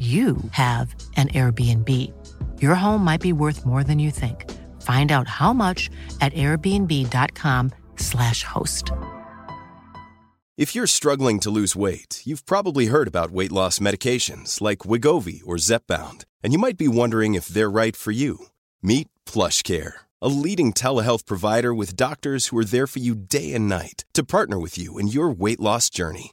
you have an Airbnb. Your home might be worth more than you think. Find out how much at airbnb.com/slash host. If you're struggling to lose weight, you've probably heard about weight loss medications like Wigovi or Zepbound, and you might be wondering if they're right for you. Meet Plush Care, a leading telehealth provider with doctors who are there for you day and night to partner with you in your weight loss journey.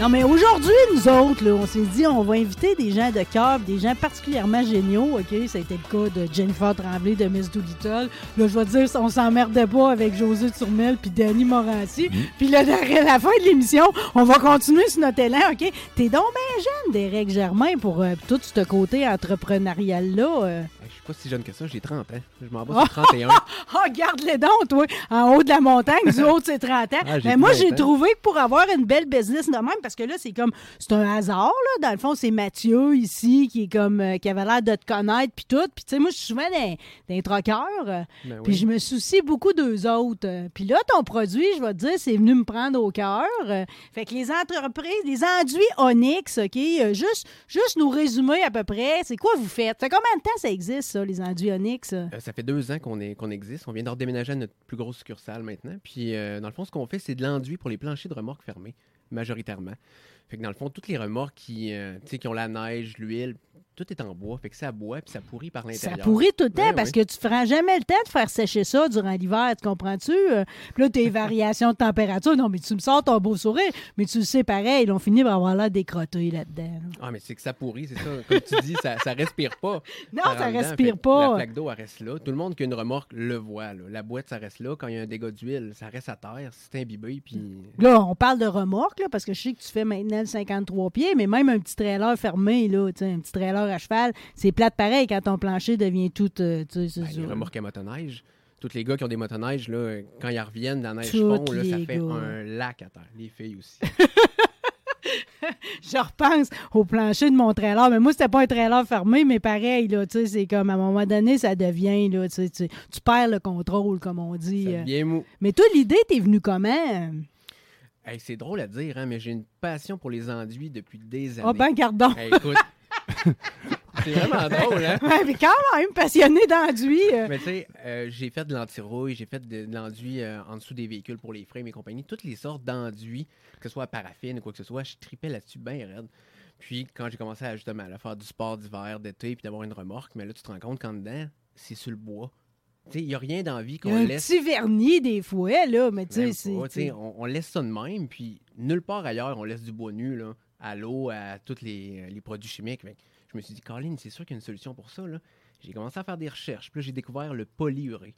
Non, mais aujourd'hui, nous autres, là, on s'est dit, on va inviter des gens de cœur, des gens particulièrement géniaux, OK? Ça a été le cas de Jennifer Tremblay de Miss Doolittle. Là, je vais te dire, on s'emmerdait pas avec José Turmel puis Danny Morancy. Puis là, à la fin de l'émission, on va continuer sur notre élan, OK? T'es donc bien jeune, Derek Germain, pour euh, tout ce côté entrepreneurial-là. euh. Pas si jeune que ça, j'ai 30 ans. Je m'en vais sur 31. Ah, garde les dents, toi, en haut de la montagne, du haut de ses 30 ans. Ah, Mais moi, j'ai 20 ans. trouvé que pour avoir une belle business de même, parce que là, c'est comme, c'est un hasard, là. Dans le fond, c'est Mathieu ici qui est comme, euh, qui avait l'air de te connaître, puis tout. Puis, tu sais, moi, je suis souvent d'un, d'un troqueur, euh, Ben puis je me soucie beaucoup d'eux autres. Euh, Puis là, ton produit, je vais te dire, c'est venu me prendre au cœur. Fait que les entreprises, les enduits Onyx, OK, juste, juste nous résumer à peu près, c'est quoi vous faites? Ça fait combien de temps ça existe, ça, les enduits Onyx? Euh, ça fait deux ans qu'on existe. On vient de déménager à notre plus grosse succursale maintenant. Puis, euh, dans le fond, ce qu'on fait, c'est de l'enduit pour les planchers de remorques fermés, majoritairement. Fait que dans le fond, toutes les remorques qui, euh, tu sais, qui ont la neige, l'huile, tout est en bois. Fait que ça boit puis ça pourrit par Ça l'intérieur. pourrit tout le temps Ouais, parce que tu ne feras jamais le temps de faire sécher ça durant l'hiver, tu comprends-tu? Euh, Puis là, tes variations de température, non, mais tu me sors ton beau sourire, mais tu le sais pareil, on finit par avoir l'air décroté là-dedans. là. Ah, mais c'est que ça pourrit, c'est ça. Comme tu dis, ça, ça respire pas. Non, ça dedans. respire pas. La flaque d'eau, elle reste là. Tout le monde qui a une remorque le voit. là. La boîte, ça reste là. Quand il y a un dégât d'huile, ça reste à terre. C'est imbibé. Puis. Là, on parle de remorque, là, parce que je sais que tu fais maintenant le 53 pieds, mais même un petit trailer fermé, là, un petit trailer à cheval, c'est plate pareil quand ton plancher devient tout. euh, Ben, les remorques à motoneige. Tous les gars qui ont des motoneiges, là, quand ils reviennent dans la neige fond, là, ça fait gars. un lac à terre. Les filles aussi. Je repense au plancher de mon trailer. Mais moi, c'était pas un trailer fermé, mais pareil, là, tu sais, c'est comme à un moment donné, ça devient, là, tu sais, tu, perds le contrôle, comme on dit. ça euh. devient mou. Mais toi, l'idée, t'es venue comment? Hey, c'est drôle à dire, hein, mais j'ai une passion pour les enduits depuis des années. Ah ben, gardons. Hey, écoute, c'est vraiment drôle, hein? Ouais, mais quand même, passionné d'enduit. euh. Mais tu sais, euh, j'ai fait de l'antirouille, j'ai fait de, de l'enduit euh, en dessous des véhicules pour les frames et compagnie. Toutes les sortes d'enduits, que ce soit à paraffine ou quoi que ce soit, je tripais là-dessus bien raide. Puis quand j'ai commencé à, justement à faire du sport d'hiver, d'été, puis d'avoir une remorque, mais là, tu te rends compte qu'en dedans, c'est sur le bois. Il n'y a rien d'envie qu'on a un laisse. petit vernis des fois, là, mais tu sais, on, on laisse ça de même, puis nulle part ailleurs, on laisse du bois nu, là, à l'eau, à tous les, les produits chimiques. Je me suis dit, Colin, c'est sûr qu'il y a une solution pour ça. J'ai commencé à faire des recherches, puis là, j'ai découvert le polyurée.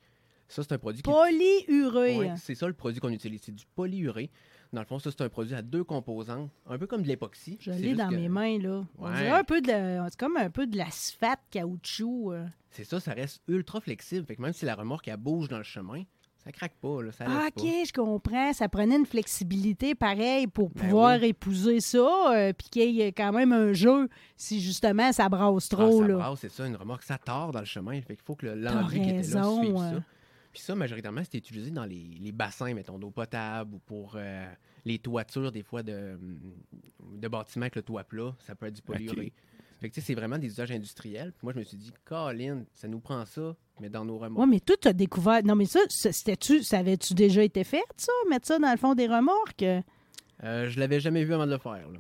Ça, c'est un produit qui Polyurée. Ouais, c'est ça le produit qu'on utilise, c'est du polyurée. Dans le fond, ça, c'est un produit à deux composantes, un peu comme de l'époxy. Je l'ai dans que- mes mains, là. On dirait un peu de C'est comme un peu de l'asphalte caoutchouc. euh. C'est ça, ça reste ultra flexible. Fait que même si la remorque, elle bouge dans le chemin, ça craque pas, là, ça Ah, OK, pas. je comprends. Ça prenait une flexibilité pareille pour Ben pouvoir oui. épouser ça, euh, puis qu'il y ait quand même un jeu si justement ça brasse Ah, trop. ça là. brasse, c'est ça, une remorque, ça tord dans le chemin. Fait qu'il faut que le- T'as l'enduit qui était là suive ouais. ça. Puis ça, majoritairement, c'était utilisé dans les, les bassins, mettons, d'eau potable ou pour euh, les toitures, des fois, de, de bâtiments avec le toit plat. Ça peut être du polyurée. Fait que, tu sais, c'est vraiment des usages industriels. Puis moi, je me suis dit, Colin, ça nous prend ça, mais dans nos remorques. Oui, mais toi, tu as découvert. Non, mais ça, ça, c'était-tu. Ça avait-tu déjà été fait, ça? Mettre ça dans le fond des remorques? Euh, je l'avais jamais vu avant de le faire. Là.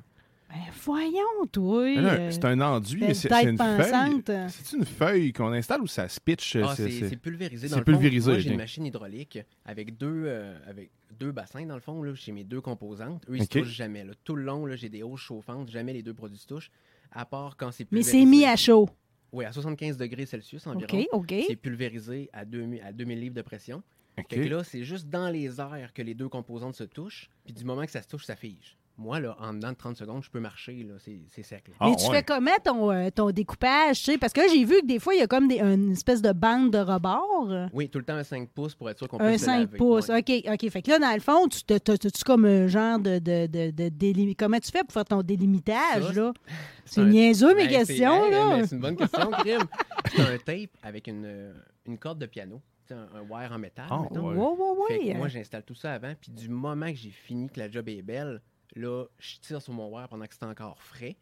Voyons, toi. Mais euh, c'est un enduit, mais c'est une pensante. feuille. C'est une feuille qu'on installe ou ça se pitch? Ah, c'est- pulvérisé. c'est Dans le fond, pulvérisé, Moi, j'ai une machine hydraulique avec deux, euh, avec deux bassins, dans le fond, là, chez mes deux composantes. Eux, ils Ok. se touchent jamais. là. Tout le long, là, j'ai des hausses chauffantes. Jamais les deux produits se touchent, à part quand c'est mais pulvérisé. c'est mis à chaud. Oui, à 75 degrés Celsius environ. OK, OK. C'est pulvérisé à 2000, à 2000 livres de pression. OK. Fait que là, c'est juste dans les airs que les deux composantes se touchent. Puis du moment que ça se touche, ça fige. Moi, là, en dedans de 30 secondes, je peux marcher. là. C'est c'est sec. là. Ah, Mais tu ouais. fais comment ton, euh, ton découpage, tu sais? Parce que là, j'ai vu que des fois, il y a comme des, une espèce de bande de rebord. Oui, tout le temps un 5 pouces pour être sûr qu'on Un puisse le 5 laver. pouces. Ouais. OK, OK. Fait que là, dans le fond, tu te- t'as- t'as-tu comme un genre de, de, de, de délim- Comment tu fais pour faire ton délimitage, Ça, là? C'est C'est un- niaiseux, mes Ben, questions, hey, là. C'est une bonne question, Crime. C'est un tape avec une, euh, une corde de piano. Tu Un, un wire en métal. Ah, mettons. ouais. Ouais, ouais, Fait que ouais. moi, j'installe tout ça avant. Puis du moment que j'ai fini, que la job est belle, là, je tire sur mon wire pendant que c'est encore frais.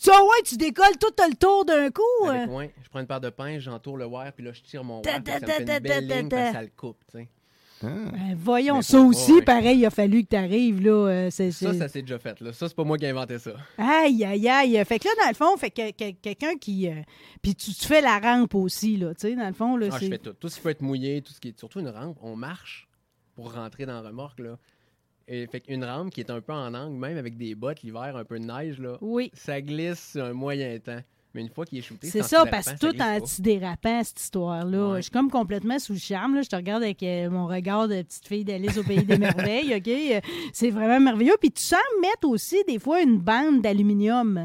Tu vois, ouais, tu décolles tout le tour d'un coup. Avec, euh. ouais, je prends une paire de pinces, j'entoure le wire, puis là, je tire mon wire. ça me fait ta- une belle ta- ligne, ta- parce que ta. ça le coupe, tu sais. Ah. Ben, voyons, Mais ça aussi, ouais. pareil, il a fallu que tu arrives, là. euh, Ça, c'est- ça s'est déjà fait, là. Ça, c'est pas moi qui ai inventé ça. Aïe, aïe, aïe. Fait que là, dans le fond, fait que, que- quelqu'un qui. euh, Puis tu, tu fais la rampe aussi, là. Tu sais, dans le fond, là. Ah, je fais tout. Tout ce qui peut être mouillé, tout ce qui est... Surtout une rampe, on marche pour rentrer dans la remorque, là. Et fait qu'une rampe qui est un peu en angle, même avec des bottes l'hiver, un peu de neige, là, Oui. ça glisse sur un moyen temps. Mais une fois qu'il est shooté, C'est ça, parce que tout glisse antidérapant, cette histoire-là. Ouais. Je suis comme complètement sous le charme. Là. Je te regarde avec euh, mon regard de petite fille d'Alice au Pays des Merveilles. OK? Euh, C'est vraiment merveilleux. Puis tu sens mettre aussi, des fois, une bande d'aluminium.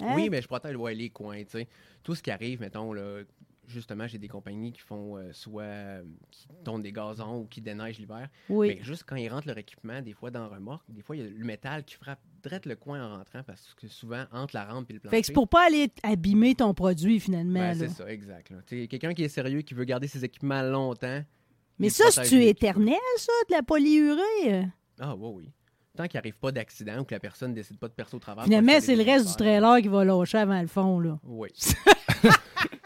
Hein? Oui, mais je protège ouais, les coins, tu sais. Tout ce qui arrive, mettons, là, justement, j'ai des compagnies qui font euh, soit euh, qui tournent des gazons ou qui déneigent l'hiver. Oui. Mais juste quand ils rentrent leur équipement, des fois dans remorque, des fois, il y a le métal qui frappe direct le coin en rentrant parce que souvent, entre la rampe et le plancher. Fait que c'est pour pas aller abîmer ton produit, finalement. Ben, c'est ça, exact. Quelqu'un qui est sérieux, qui veut garder ses équipements longtemps. Mais ça, c'est-tu éternel, ça, de la polyurée? Ah, oui, oui. Tant qu'il n'arrive pas d'accident ou que la personne ne décide pas de percer au travers. Finalement, c'est le reste du trailer qui va lâcher avant le fond, là. Oui.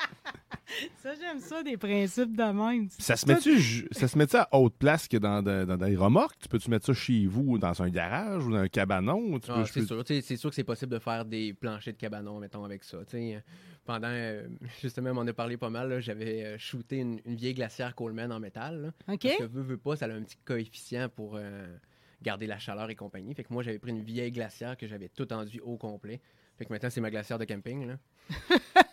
Ça, j'aime ça, des principes de même. Ça se met-tu ju- ça se met à haute place que dans, de- dans des remorques? Tu peux-tu mettre ça chez vous, dans un garage ou dans un cabanon? Tu Ah, c'est peux- sûr. Que c'est possible de faire des planchers de cabanon, mettons, avec ça. Pendant, euh, justement, on en a parlé pas mal. là, J'avais euh, shooté une, une vieille glacière Coleman en métal. là. OK? Parce que veut, veut pas, ça a un petit coefficient pour euh, garder la chaleur et compagnie. Fait que moi, j'avais pris une vieille glacière que j'avais tout enduit au complet. Fait que maintenant, c'est ma glacière de camping. Là.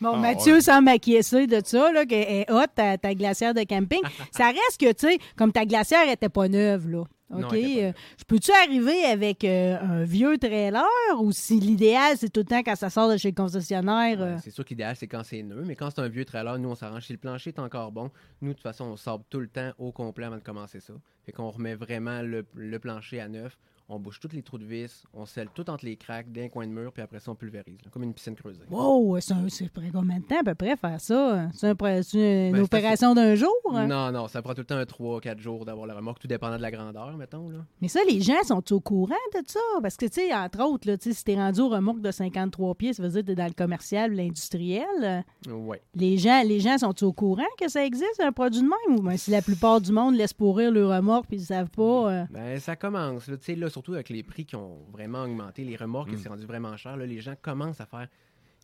Bon, Ah, Mathieu semble acquiescer de ça, là, qu'elle est hot, ta, ta glacière de camping. ça reste que, tu sais, comme ta glacière était pas neuve, là. OK? pas euh, je peux-tu arriver avec euh, un vieux trailer ou si l'idéal, c'est tout le temps quand ça sort de chez le concessionnaire? euh, Ouais, c'est sûr que l'idéal, c'est quand c'est neuf. Mais quand c'est un vieux trailer, nous, on s'arrange. Si le plancher est encore bon, nous, de toute façon, on sable tout le temps au complet avant de commencer ça. Fait qu'on remet vraiment le, le plancher à neuf. On bouche tous les trous de vis. On scelle tout entre les craques d'un coin de mur. Puis après ça, on pulvérise. là, comme une piscine creusée. Wow, c'est près combien de temps à peu près faire ça? C'est un pré- c'est une Ben, opération d'un jour? hein? Non, non, ça prend tout le temps un 3-4 jours d'avoir la remorque, tout dépendant de la grandeur, mettons. Là. Mais ça, les gens sont au courant de ça? Parce que, tu sais, entre autres, là, si t'es rendu aux remorques de 53 pieds, ça veut dire que t'es dans le commercial, l'industriel. Ouais. Les gens, les gens sont au courant que ça existe, un produit de même? Ou bien si la plupart du monde laisse pourrir le remorque puis ils savent pas... euh, Ben, ça commence. Là, Tu sais, là, surtout avec les prix qui ont vraiment augmenté, les remorques, Mm. c'est rendu vraiment cher. Là, les gens commencent à faire.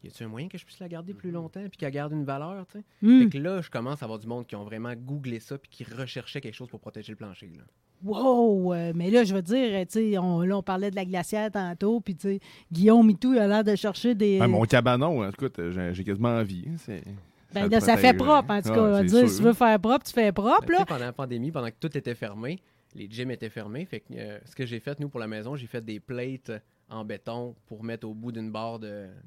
y a-t-il un moyen que je puisse la garder plus longtemps puis qu'elle garde une valeur, tu sais? Hmm. Fait que là, je commence à avoir du monde qui ont vraiment googlé ça puis qui recherchaient quelque chose pour protéger le plancher, là. Wow! euh, mais là, je veux dire, tu sais, on, là, on parlait de la glacière tantôt, puis tu sais, Guillaume et tout, il a l'air de chercher des. Ouais, mon cabanon, tout cas, j'ai quasiment envie. hein, ben, le là, ça fait propre, en hein. tout Ouais, cas. on va dire, sûr. si tu veux faire propre, tu fais propre, Ben, là. pendant la pandémie, pendant que tout était fermé, les gyms étaient fermés. Fait que euh, ce que j'ai fait, nous, pour la maison, j'ai fait des plates en béton pour mettre au bout d'une barre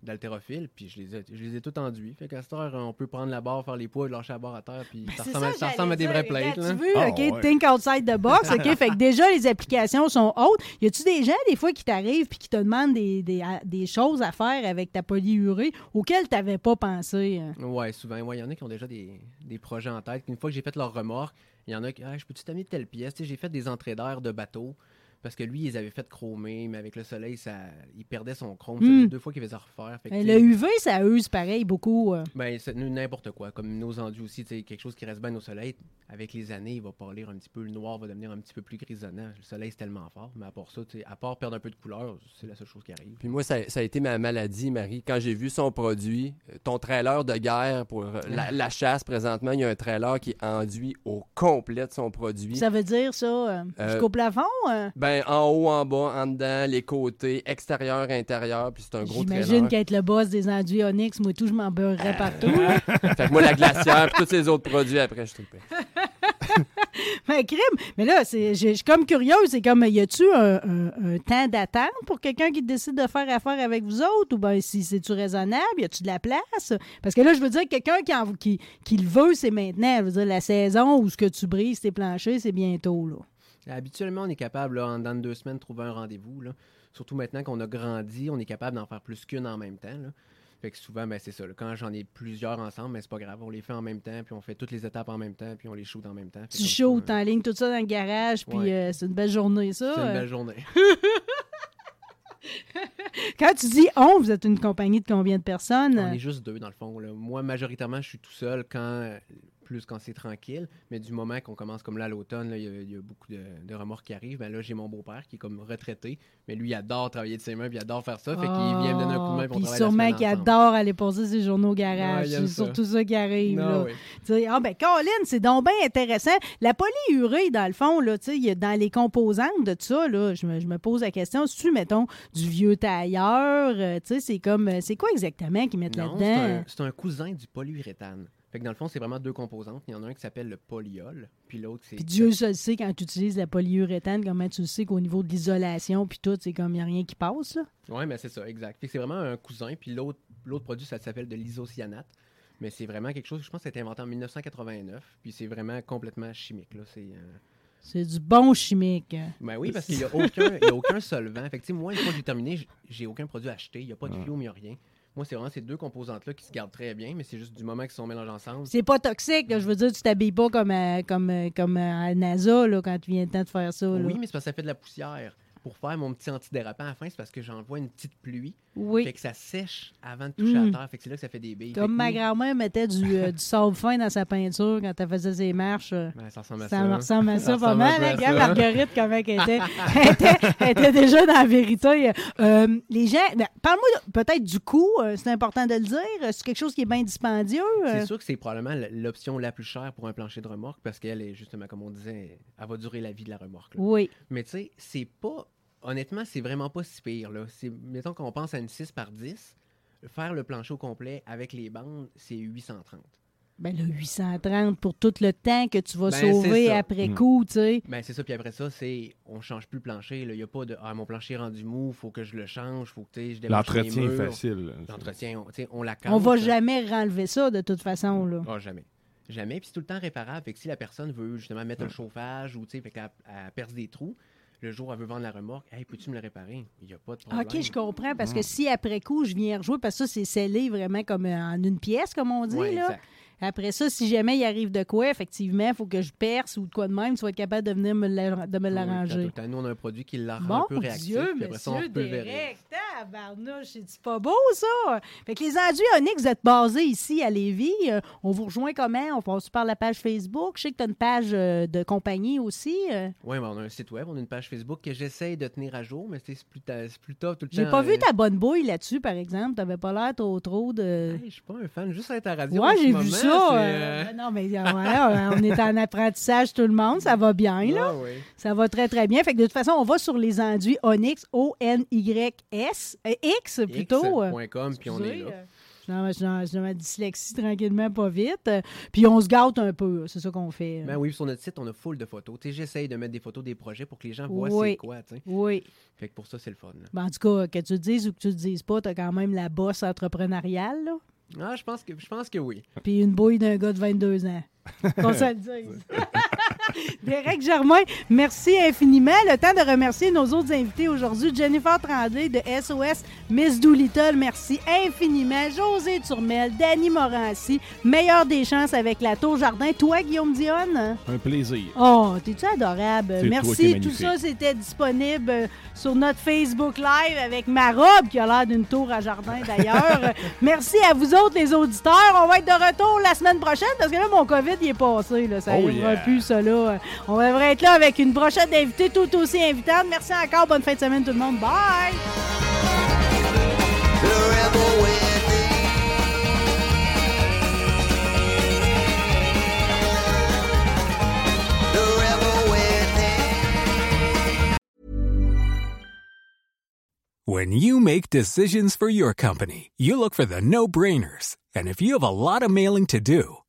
d'haltérophile. Puis je les ai, je les ai tout enduits. Fait qu'à cette heure, on peut prendre la barre, faire les poids, lâcher la barre à terre. Puis ça, C'est ressemble, à- ça ressemble à des vraies plates. là. Tu veux, Ah, OK, ouais. think outside the box, OK? fait que déjà, les applications sont hautes. Y a-tu des gens, des fois, qui t'arrivent puis qui te demandent des, des, à- des choses à faire avec ta polyurée auxquelles tu n'avais pas pensé? hein? Ouais, souvent. Ouais, il y en a qui ont déjà des, des projets en tête. Une fois que j'ai fait leur remorque, il y en a qui, ah, je peux-tu t'amener telle pièce? J'ai fait des entrées d'air de bateau. Parce que lui, ils avaient fait chromer, mais avec le soleil, ça, il perdait son chrome. Ça faisait deux fois qu'il faisait refaire. Fait que, le UV, ça use pareil beaucoup. euh. Ben, c'est n'importe quoi, comme nos enduits aussi, sais, quelque chose qui reste bien au soleil, avec les années, il va pâlir un petit peu, le noir va devenir un petit peu plus grisonnant. Le soleil, c'est tellement fort, mais à part ça, à part perdre un peu de couleur, c'est la seule chose qui arrive. Puis moi, ça, ça a été ma maladie, Marie. Quand j'ai vu son produit, euh, ton trailer de guerre pour euh, la, la chasse présentement, il y a un trailer qui est enduit au complet de son produit. Ça veut dire ça, euh, Euh, jusqu'au plafond? euh? Ben, en haut, en bas, en dedans, les côtés, extérieur, intérieur, puis c'est un gros J'imagine trailer. qu'être le boss des enduits Onyx, moi tout, je m'en beurrerais partout. là. Fait que moi, la glacière, puis tous les autres produits après, je tripais. Mais crime! Mais là, c'est, je suis comme curieuse. C'est comme, y a-tu un, un- un temps d'attente pour quelqu'un qui décide de faire affaire avec vous autres? Ou bien, si c'est-tu raisonnable? Y a-tu de la place? Parce que là, je veux dire, quelqu'un qui, en- qui, qui le veut, c'est maintenant. Je veux dire, la saison où ce que tu brises tes planchers, c'est bientôt, là. Habituellement, on est capable, là, en dans de deux semaines, de trouver un rendez-vous. Surtout maintenant qu'on a grandi, on est capable d'en faire plus qu'une en même temps. là. Fait que souvent, ben, c'est ça. là. Quand j'en ai plusieurs ensemble, ben, c'est pas grave. On les fait en même temps, puis on fait toutes les étapes en même temps, puis on les shoot en même temps. Tu comme ça, shoots, euh, t'enlignes tout ça dans le garage, puis Ouais. euh, c'est une belle journée, ça. C'est une belle journée. Quand tu dis on, vous êtes une compagnie de combien de personnes? On est juste deux, dans le fond. là. Moi, majoritairement, je suis tout seul quand euh, plus quand c'est tranquille. Mais du moment qu'on commence comme là à l'automne, il y, a- il y a beaucoup de, de remorques qui arrivent. Ben là, j'ai mon beau-père qui est comme retraité. Mais lui, il adore travailler de ses mains, puis il adore faire ça. Fait qu'il vient me donner un coup de main pour Puis travailler sûrement qu'il adore aller poser ses journaux au garage. Ouais, c'est ça. surtout ça qui arrive. Non, là. oui. Tu sais, ah ben Colin, c'est donc bien intéressant. La polyurée, dans le fond, là, tu sais, dans les composantes de ça, là, je, me, je me pose la question, si tu mettons du vieux tailleur, euh, tu sais, c'est comme euh, c'est quoi exactement qu'ils mettent c'est là-dedans? un, c'est un cousin du polyuréthane. Fait que dans le fond, c'est vraiment deux composantes. Il y en a un qui s'appelle le polyol, puis l'autre, c'est... Puis Dieu seul sait quand tu utilises la polyuréthane, comment tu le sais qu'au niveau de l'isolation, puis tout, c'est comme il n'y a rien qui passe. Là? Oui, mais c'est ça, exact. Fait que c'est vraiment un cousin, puis l'autre l'autre produit, ça s'appelle de l'isocyanate. Mais c'est vraiment quelque chose, je pense que ça a été inventé en 1989, puis c'est vraiment complètement chimique. Là. C'est, euh, C'est du bon chimique. Ben oui, parce qu'il n'y a, aucun- il y a aucun solvant. Fait que, tu sais, moi, une fois que j'ai terminé, j'ai aucun produit acheté. Il n'y a pas de flume, il n'y a rien. Moi, c'est vraiment ces deux composantes-là qui se gardent très bien, mais c'est juste du moment qu'ils sont mélangés ensemble. C'est pas toxique, là. je veux dire, tu t'habilles pas comme à, comme, euh, comme à NASA là, quand tu viens le temps de faire ça. là. Oui, mais c'est parce que ça fait de la poussière. Pour faire mon petit antidérapant à la fin, c'est parce que j'envoie une petite pluie. Oui. Fait que ça sèche avant de toucher Mm. à terre. Fait que c'est là que ça fait des billes. Comme ma grand-mère mettait du, euh, du sable fin dans sa peinture quand elle faisait ses marches. euh, ben, ça ressemble à Ça ça. me ressemble à ça, pas mal. peu hein. Marguerite, comment elle était. elle, était, elle était déjà dans la vérité. Euh, les gens, ben, parle-moi peut-être du coût, euh, c'est important de le dire. C'est quelque chose qui est bien dispendieux. C'est sûr que c'est probablement l'option la plus chère pour un plancher de remorque parce qu'elle est justement, comme on disait, elle va durer la vie de la remorque. là. Oui. Mais tu sais, c'est pas. Honnêtement, c'est vraiment pas si pire. Là. C'est- Mettons qu'on pense à une 6 par 10. Faire le plancher au complet avec les bandes, c'est 830. Ben le 830 pour tout le temps que tu vas Ben, c'est sauver après Mm. coup, tu sais. Ben, c'est ça. Puis après ça, c'est. On change plus le plancher. Il n'y a pas de. Ah, mon plancher est rendu mou, faut que je le change, faut que tu sais, je L'entretien est facile. L'entretien, on, tu sais, on la On va jamais renlever ça de toute façon. Là. Ah, jamais. Jamais. Puis c'est tout le temps réparable. Fait que si la personne veut justement mettre le chauffage ou, tu sais, fait qu'elle elle perce des trous, le jour où elle veut vendre la remorque, hey, peux-tu me le réparer? Il n'y a pas de problème. OK, je comprends, parce Mm. que si après coup, je viens rejouer, parce que ça, c'est scellé vraiment comme euh, en une pièce, comme on dit. Ouais, là. exact. Après ça, si jamais il arrive de quoi, effectivement, il faut que je perce ou de quoi de même, tu vas être capable de venir me Oui, l'arranger. temps. Nous, on a un produit qui la Bon un peu réactif. Dieu, puis après ça, on c'est pas beau, ça? Fait que les enduits Onyx, vous êtes basés ici à Lévis. Euh, on vous rejoint comment? On passe par la page Facebook. Je sais que tu as une page euh, de compagnie aussi. euh. Oui, on a un site web, on a une page Facebook que j'essaye de tenir à jour, mais c'est plus, plus tough tout le temps. J'ai pas vu euh, ta bonne bouille là-dessus, par exemple. T'avais pas l'air trop, trop de... hey, Je suis pas un fan, juste être à la radio. Ouais, j'ai vu moment, ça. c'est, euh, euh, ouais, Non, mais euh, ouais, on est en apprentissage tout le monde. Ça va bien, là. ah, oui. Ça va très, très bien. Fait que de toute façon, on va sur les enduits Onyx, O-N-Y-S, euh, X plutôt. X.com, puis on est là. dans ma dyslexie tranquillement, pas vite. Puis on se gâte un peu, c'est ça qu'on fait. Ben oui, sur notre site, on a full de photos. Tu sais, j'essaye de mettre des photos des projets pour que les gens voient Oui. c'est quoi, tu sais. Oui. Fait que pour ça, c'est le fun. là. Ben, en tout cas, que tu le dises ou que tu le dises pas, t'as quand même la bosse entrepreneuriale, là. Ah, je pense que, je pense que oui. Puis une bouille d'un gars de 22 ans. Qu'on se le dise. Derek Germain, merci infiniment. Le temps de remercier nos autres invités aujourd'hui. Jennifer Trandé de SOS Miss Doolittle, merci infiniment. José Turmel, Danny Morancy, meilleur des chances avec la Tour Jardin. Toi, Guillaume Dionne? Un plaisir. Oh, t'es-tu adorable? Merci. Tout ça, c'était disponible sur notre Facebook Live avec ma robe qui a l'air d'une tour à jardin d'ailleurs. Merci à vous autres, les auditeurs. On va être de retour la semaine prochaine parce que là, mon COVID, il est passé. Là. Ça Oh yeah. plus, ça. Là. On devrait être là avec une brochette d'invités tout aussi invitante. Merci encore. Bonne fin de semaine, tout le monde. Bye! When you make decisions for your company, you look for the no brainers. And if you have a lot of mailing to do,